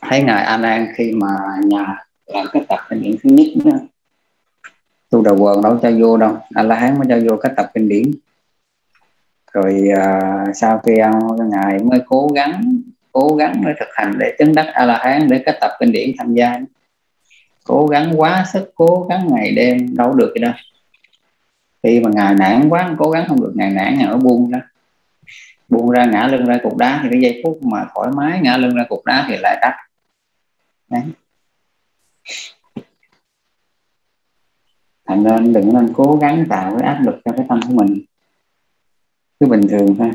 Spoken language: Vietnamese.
thấy ngài a an khi mà nhà làm cái tập kinh điển thứ nhất đó. Tu đầu quần đâu cho vô đâu. A la hán mới cho vô cái tập kinh điển. Rồi à, sau khi ăn ngài mới cố gắng cố gắng để thực hành để chứng đắc a la hán để cái tập kinh điển tham gia. Cố gắng quá sức cố gắng ngày đêm đâu được gì đâu. Khi mà ngài nản quá cố gắng không được ngài nản ngài ở buông đó buông ra, ngã lưng ra cục đá thì cái giây phút mà thoải mái ngã lưng ra cục đá thì lại tắt. Đấy. thành nên đừng nên cố gắng tạo cái áp lực cho cái tâm của mình. Cứ bình thường thôi.